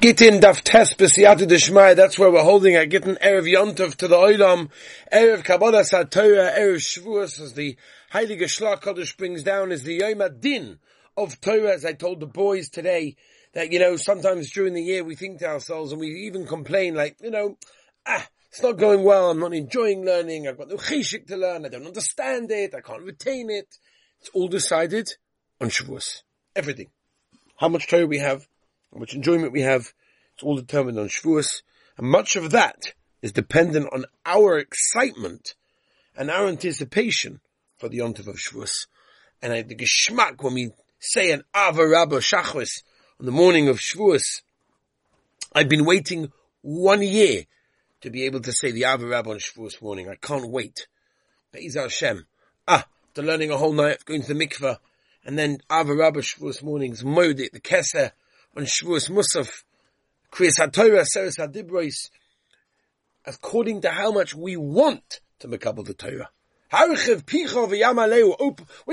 Gittin daf tes b'siyatu d'shmai, that's where we're holding at. Gittin Erev Yontov to the Oilam, Erev Kabbalah Torah, Erev Shavuos, as the Heilige Shlach Kodesh brings down, is the Yom Adin of Torah, as I told the boys today, that, you know, sometimes during the year we think to ourselves and we even complain like, you know, ah, it's not going well, I'm not enjoying learning, I've got no chishik to learn, I don't understand it, I can't retain it. It's all decided on Shavuos. Everything. How much Torah we have, much enjoyment we have, it's all determined on Shavuos, and much of that is dependent on our excitement and our anticipation for the Yontiv of Shavuos. And I, the geschmack when we say an Ava Rabba Shachris on the morning of Shavuos, I've been waiting one year to be able to say the Ava Rabba on Shavuos morning. I can't wait. Be'ez Hashem. Ah, after learning a whole night, going to the mikveh, and then Ava Rabba Shavuos mornings, Modik, the Keser, on Shavuos Musaf, Kriyas HaTorah, Seres HaDibros, according to how much we want to Makabal the Torah. We're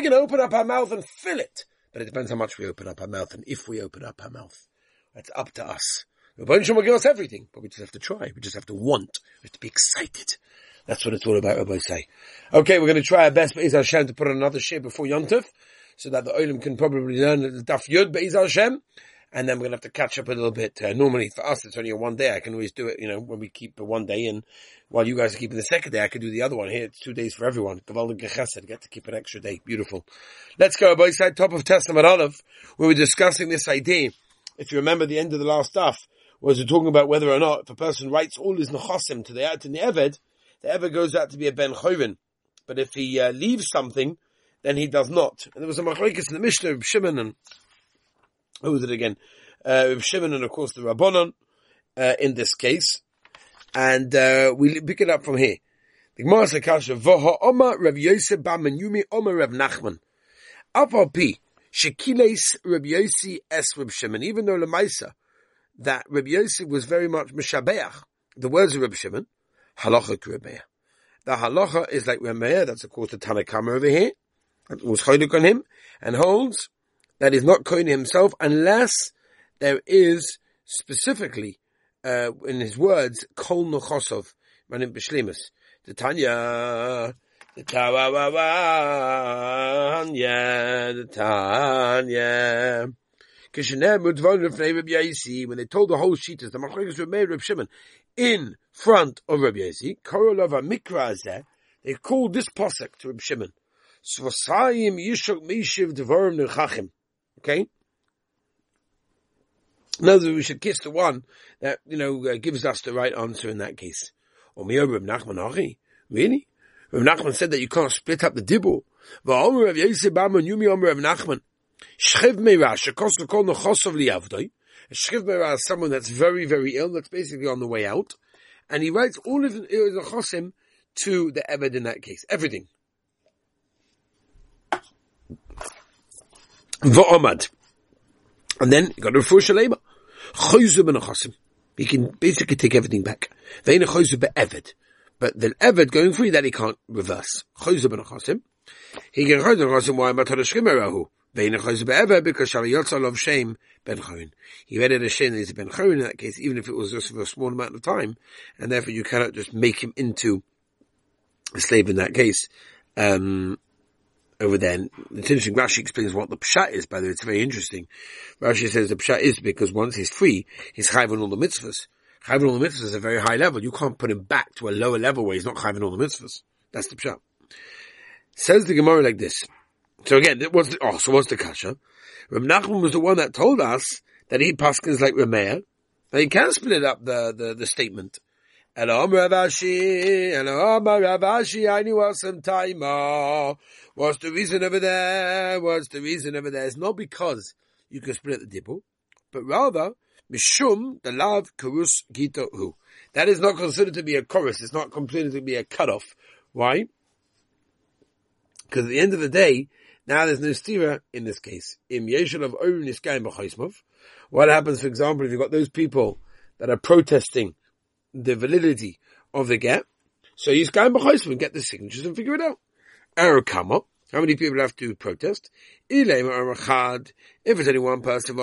going to open up our mouth and fill it. But it depends how much we open up our mouth and if we open up our mouth. That's up to us. The will give us everything, but we just have to try. We just have to want. We have to be excited. That's what it's all about, Rabbi say. Okay, we're going to try our best, but Be'ez Hashem, to put on another share before Yontov, so that the Olim can probably learn the Daf Yud, Be'ez Hashem and then we're to have to catch up a little bit. Uh, normally for us, it's only a one day. I can always do it, you know, when we keep the one day and while you guys are keeping the second day, I can do the other one. Here, it's two days for everyone. Get to keep an extra day. Beautiful. Let's go, boys. Side top of Testament Olive. We were discussing this idea. If you remember the end of the last stuff, was we're talking about whether or not if a person writes all his nechosim to the the Eved, the Eved goes out to be a Ben Chovin. But if he uh, leaves something, then he does not. And there was a machlekes in the Mishnah of Shimon and who was it again? Uh, Shimon and of course the Rabbanon, uh, in this case. And, uh, we pick it up from here. The Gemara says, Kasha, Voha Oma Rav Yosef Ba Menyumi Oma Rav Nachman. Apal Pi, Shekiles Rav Yossi Es Rav Shimon, even though Lemaisa, that Rav Yosef was very much Mishabeach, the words of Rav Shimon, Halacha Rabeah. The halacha is like Rameir, that's of course the Tanakama over here, that was chaylik on him, and holds that is not Kohen himself unless there is specifically uh, in his words Kol Nochosov Manim Bishlemus. The Tanya the Tanya the Tanya when they told the whole Shitas, the Machlekes were made Reb Shimon in front of Reb Yaisi, Korolova Mikra they called this posek to Reb Shimon. Svosayim Yishok Mishiv Devarim Nechachim. Okay? In other words, we should kiss the one that, you know, uh, gives us the right answer in that case. Or Reb Nachman. Really? Reb Nachman said that you can't split up the dibble. V'omer Nachman. Shchiv Meira, shekosu kol nechosov liyavdoi. Shchiv Meira is someone that's very, very ill, that's basically on the way out. And he writes all of the nechosim to the Eved in that case. Everything. V'omad. And then you got to refer shalema. Choyzu ben He can basically take everything back. Ve'ina choyzu be'eved. But the eved going free, that he can't reverse. Choyzu ben He can choyzu ben chasim, why matar shchimerahu. Ve'ina choyzu be'eved, because of shame ben choyin. He read it as shame he's ben choyin in that case, even if it was just for a small amount of time. And therefore you cannot just make him into a slave in that case. Um, over there. And it's interesting. Rashi explains what the pshat is. By the way, it's very interesting. Rashi says the pshat is because once he's free, he's chayv on all the mitzvahs. Chayv on all the mitzvahs is a very high level. You can't put him back to a lower level where he's not chayv on all the mitzvahs. That's the pshat. Says the Gemara like this. So again, what's the, oh, so what's the kasha? Reb Nachman was the one that told us that he paskins like Rameir, that he can split up the, the, the statement. Hello, Ravashi. Hello, Ravashi. I knew some time. Uh, what's the reason over there? What's the reason over there? It's not because you can split the dibble, but rather, Mishum, the lav, kurus, gita, hu. That is not considered to be a chorus. It's not considered to be a cutoff. Why? Because at the end of the day, now there's no stira in this case. Im yeshul of orin What happens, for example, if you've got those people that are protesting the validity of the get. So you going behind and get the signatures and figure it out. Error come up. How many people have to protest? If it's only one person,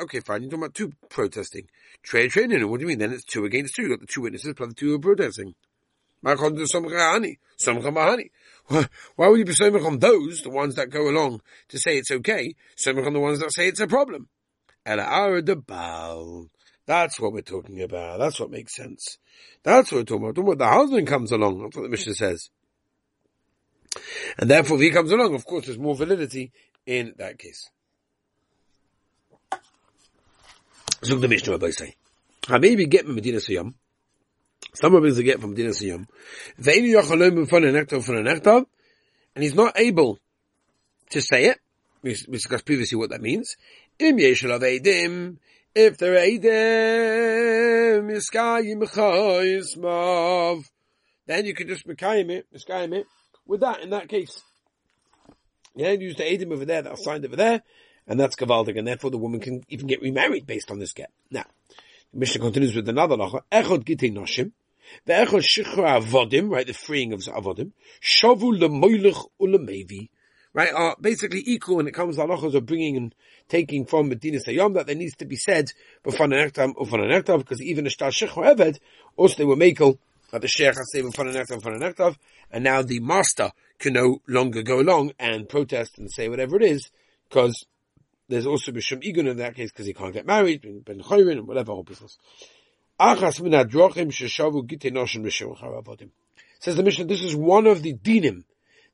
Okay, fine. You're talking about two protesting. Trade, trade, what do you mean? Then it's two against two. You've got the two witnesses plus the two who are protesting. Why would you be so on those, the ones that go along to say it's okay, so on the ones that say it's a problem? That's what we're talking about. That's what makes sense. That's what we're talking about. We're the husband comes along. That's what the Mishnah says. And therefore, if he comes along, of course, there's more validity in that case. Zug the Mishnah, Rabbi say. Maybe get me Medina Siyam. Some of us get from Medina Siyam. And he's not able to say it. We discussed previously what that means. Im yeshel if they're Eidim, Miskayim Mav, then you can just Mikayim it, Miskayim it, with that, in that case. Yeah, use the Eidim over there that are signed over there, and that's Gavaldig, and therefore the woman can even get remarried based on this get. Now, the Mishnah continues with another lacha, Echod Gitei Noshim, the Echod Shichra Avodim, right, the freeing of Avodim, Shavu Lemoilech Ulemevi, right, are basically equal when it comes to halachas of bringing and taking from Medina Sayyam that there needs to be said b'fan an or an because even a shtar shech eved, also they were makel that the sheikh has say b'fan an b'fan an and now the master can no longer go along and protest and say whatever it is, because there's also Bishum Igun in that case because he can't get married, Ben Chayrin and whatever whole business. Achas min adrochim sheshavu gite noshim b'shem Says the Mishnah, this is one of the dinim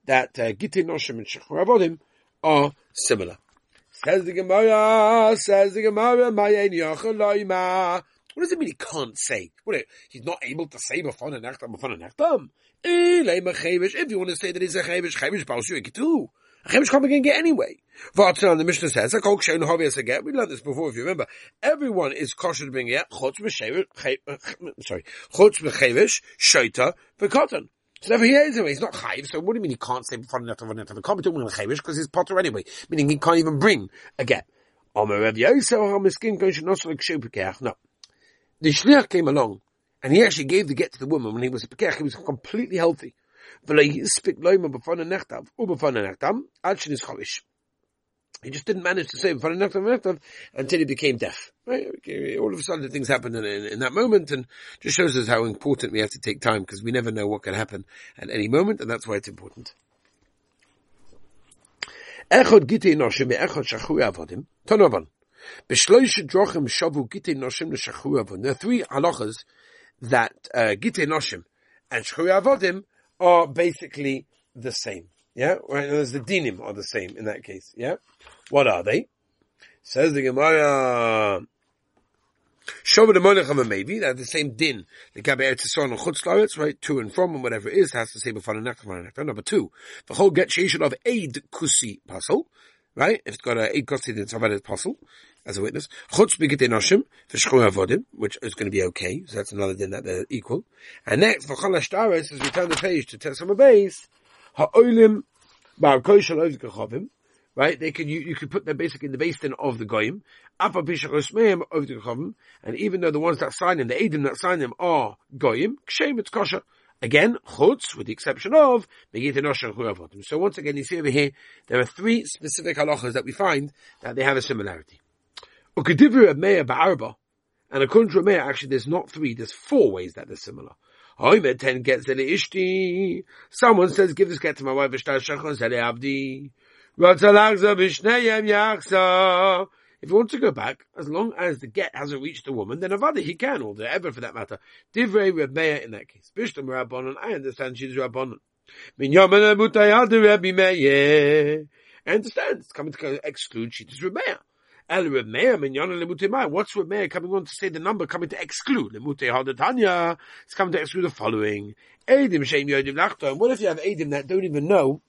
that uh, Gitin Noshim and shecharavodim are similar. Says the Gemara, says the Gemara, what does it mean he can't say? What, he's not able to say b'fon and b'fon and? If you want to say that he's a chevish baus you too. A chevish can't get anyway. Vatsan, the Mishnah says, a kol kshein hovias again. We learned this before, if you remember. Everyone is kosher to bring it, chutz sorry, chutz b'chevish, shaita, v'kotan. So therefore he is anyway. He's not chayiv. So what do you mean he can't say before the can't be talking about chayiv because he's potter anyway. Meaning he can't even bring a get. No. The shliach came along and he actually gave the get to the woman when he was a pekech. He was completely healthy. He just didn't manage to say until he became deaf. All of a sudden things happened in, in, in, that moment and just shows us how important we have to take time because we never know what can happen at any moment and that's why it's important. There are three halachas that uh, gitei noshim and shachui avodim are basically the same. Yeah, right. There's the dinim are the same in that case. Yeah, what are they? Says the Gemara. Shover the monach maybe have the same din. The gabe etzison and chutz right? To and from and whatever it is has to say before the next Number two, the whole get sheishel of aid kusi puzzle, right? If it's got a aid kusi, then it's about a puzzle as a witness. Chutz noshim for avodim, which is going to be okay. So that's another din that they're equal. And next, for taris, as we turn the page to Tesama base, ha'olim right? They can you, you can put them basically in the basin of the goyim. And even though the ones that sign them, the Adim that sign them are goyim, kshem it's kosher. Again, chutz, with the exception of So once again, you see over here, there are three specific halachas that we find that they have a similarity. And according to Rameir, actually there's not three, there's four ways that they're similar. Ten gets ishti. Someone says, give this get to my wife, Abdi. If he wants to go back, as long as the get hasn't reached the woman, then Avadi he can, or the ever for that matter. Divrei Reb Meir in that case. Bishlam Rabbanon, I understand she's Rabbanon. Minyaman Mutayad Rabbi Meir. I understand, it's coming to exclude Reb Meir. El Remeir Minyan Lemute What's Remeir coming on to say the number coming to exclude? Lemute Hadatanya. It's coming to exclude the following. Edim Shem Yodim Lachto. What if you have Edim that don't even know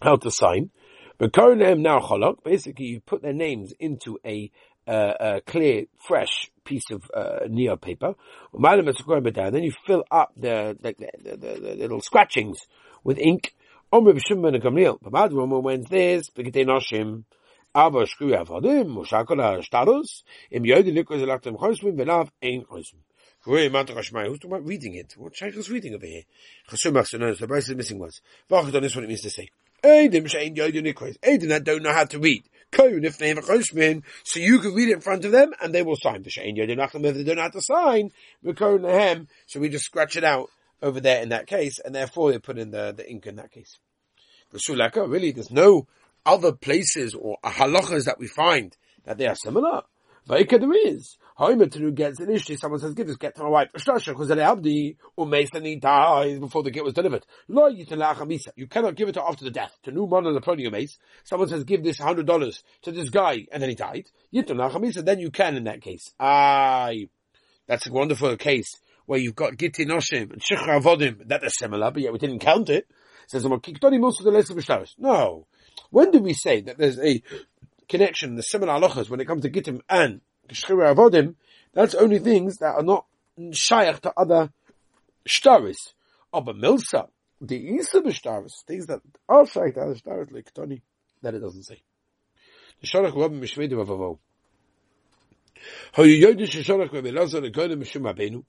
how to sign? But Koronem now Cholok. Basically, you put their names into a, uh, a clear, fresh piece of uh, neo paper. Then you fill up the, the, the, the little scratchings with ink. Om Reb Shimon ben Gamliel. Pamad Roma wins this. Begitei Noshim Aber mushakol ha-shtaros, im chosmim, velav ein chosmim. Who's talking reading it? What Shaykh is reading over here? Chasumach, so no, the Bryce is missing words. Vachadon is what it means to say. Eidim shein yoydi nikos. Eidim that don't know how to read. Kohen, if they have a chosmin, so you can read it in front of them, and they will sign. The shein if they don't know how to sign, so we just scratch it out over there in that case, and therefore they put in the, the ink in that case. The oh, sulaka, really, there's no other places or halachas that we find that they are similar. Vaika there is. However, gets initially, someone says, give this get to my wife, because abdi, and he dies before the get was delivered. You cannot give it after the death. To new man on the prony umeis. Someone says, give this hundred dollars to this guy, and then he died. Then you can in that case. Aye. That's a wonderful case where you've got Gitin Oshim and Shikha Avodim, that are similar, but yet we didn't count it. Says, No. When do we say that there's a connection, the similar halachas, when it comes to Gittim and Shikha Avodim, that's only things that are not shaykh to other shtaris. Of a milsa, the isa b'shtaris, things that are shaykh to other shtaris, like Tony, that it doesn't say. The Shalach Rabbim Mishmedim of Avo. How you yodish Shalach Rabbi Lazar Goyim Mishum Rabbeinu,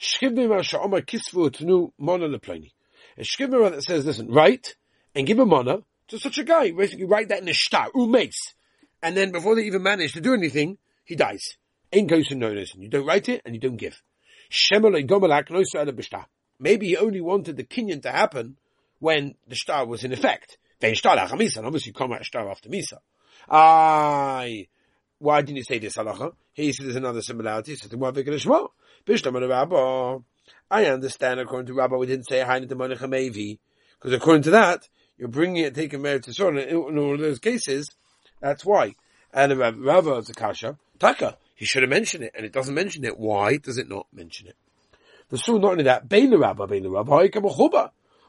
Shkivnira sha'omar kisvu tnu mona leploni. A shkivnira that says, listen, write and give a mona to such a guy. Basically, write that in a star, umace. And then before they even manage to do anything, he dies. Ain't goes notice. And you don't write it and you don't give. Maybe he only wanted the kinyan to happen when the star was in effect. Then and obviously come out star after misa. I, why didn't you say this halacha? He said there's another similarity. He said, I understand according to Rabbi, we didn't say Hainat Monachamevi, because according to that, you're bringing it, taking merit to Sorn, in all of those cases, that's why. And Rabbi of the Kasha, Taka, he should have mentioned it, and it doesn't mention it. Why does it not mention it? The soon not only that, Bein the Rabbi, Bein the Rabbi,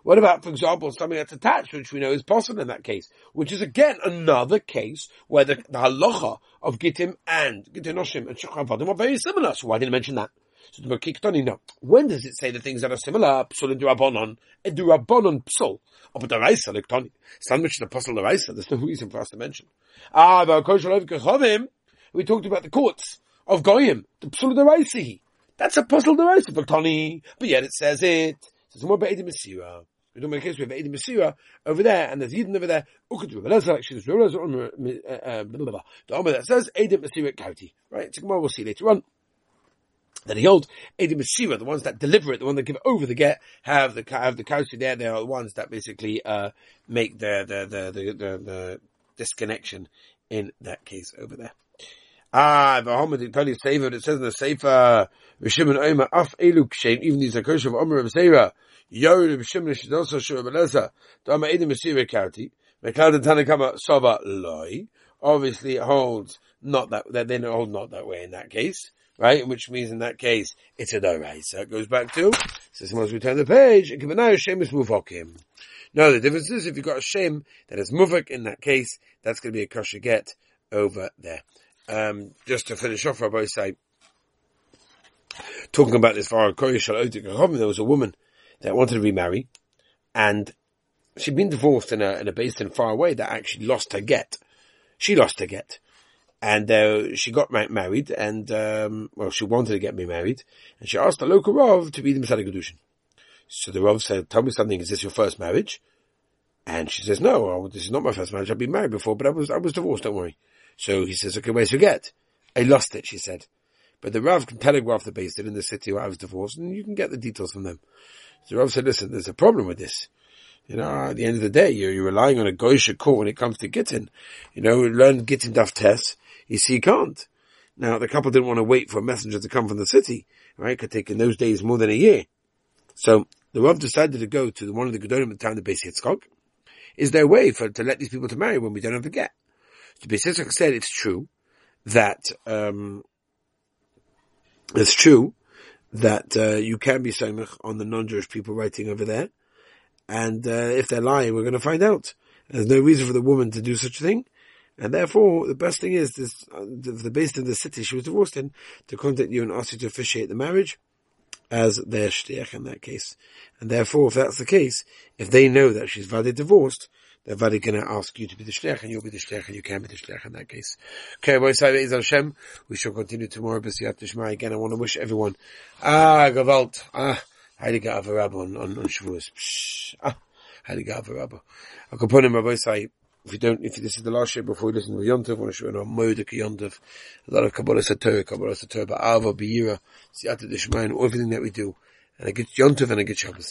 what about, for example, something that's attached, which we know is possible in that case, which is again another case where the, the halacha of Gittim and Gittim Noshim and Shechavadim are very similar. So why didn't mention that? So the Merkiktoni, no. When does it say the things that are similar? Psul and Durabonon. And Durabonon Psul. Oh, but the Raisa, like Tony. Some which the Apostle the Raisa. There's no reason for us to mention. Ah, but we talked about the courts of Goyim. The Psul the Raisa. That's a puzzle the Raisa, Tony. But yet it says it. It says more about Edim Mesira. We don't make a case, we have Edim Mesira over there, and there's Eden over there. But that's actually the Omer that says Edim Mesira Kauti. Right? It's more we'll see later on that he holds Edim Masira, the ones that deliver it, the ones that give over the get, have the have the kausi there. They are the ones that basically uh, make the the, the the, the the disconnection in that case over there. Ah, the Muhammad Peli Sefer, it says in the Sefer, Rishim and Omer, Af Eluk Kshem, even these Akosh of Omer of Sefer, Yor Rishim Nishidosa Shur Beleza, Dama Edim Masira Kauti, Mekad Tanakama Soba Loi, obviously it holds not that they don't hold not that way in that case right? Which means in that case, it's a so It goes back to, says once we turn the page, shem is muvokim. No, the difference is if you've got a shem that is muvok in that case, that's going to be a kosher get over there. Um, just to finish off, Rabbi say, talking about this far, there was a woman that wanted to remarry, and she'd been divorced in a, in a basin far away that actually lost her get. She lost her get and uh, she got married, and um, well, she wanted to get me married, and she asked the local rav to be the Masada Kedushin. So the rav said, "Tell me something. Is this your first marriage?" And she says, "No, this is not my first marriage. I've been married before, but I was I was divorced. Don't worry." So he says, "Okay, where's your get?" I lost it. She said, "But the rav can telegraph the base in the city where I was divorced, and you can get the details from them." So the rav said, "Listen, there's a problem with this." You know, at the end of the day, you're, you're relying on a goyish court when it comes to Gittin. You know, learn Gittin daf test you see, you can't. Now, the couple didn't want to wait for a messenger to come from the city, right? It could take in those days more than a year. So the Rav decided to go to the, one of the Gedolim of the town of Beis Yitzchok. Is there a way for to let these people to marry when we don't have a get? So Beis Yitzchok said it's true that um, it's true that uh, you can be samech on the non-Jewish people writing over there, and uh, if they're lying, we're going to find out. There's no reason for the woman to do such a thing. And therefore, the best thing is this, uh, the, the based in the city she was divorced in, to contact you and ask you to officiate the marriage. as their shliach in that case. And therefore, if that's the case, if they know that she's valid divorced, they're valid going to ask you to be the shliach, and you'll be the shliach, and you can be the shliach in that case. Okay, boy, Hashem. We shall continue tomorrow. B'siyat Tishma. Again, I want to wish everyone, ah, Gavalt, ah, Heilige Avarabba on, on, on Shavuos. Ah, Heilige Avarabba. I could put him, Rabbi say, if you don't, if this is the last year before you listen to Yontav, I want to show you a Moedik Yontav, a lot of Kabbalah Satorah, Kabbalah Satorah, Ba'ava, Be'ira, Siyata Dishma, everything that we do. And a good Yontav and a good Shabbos.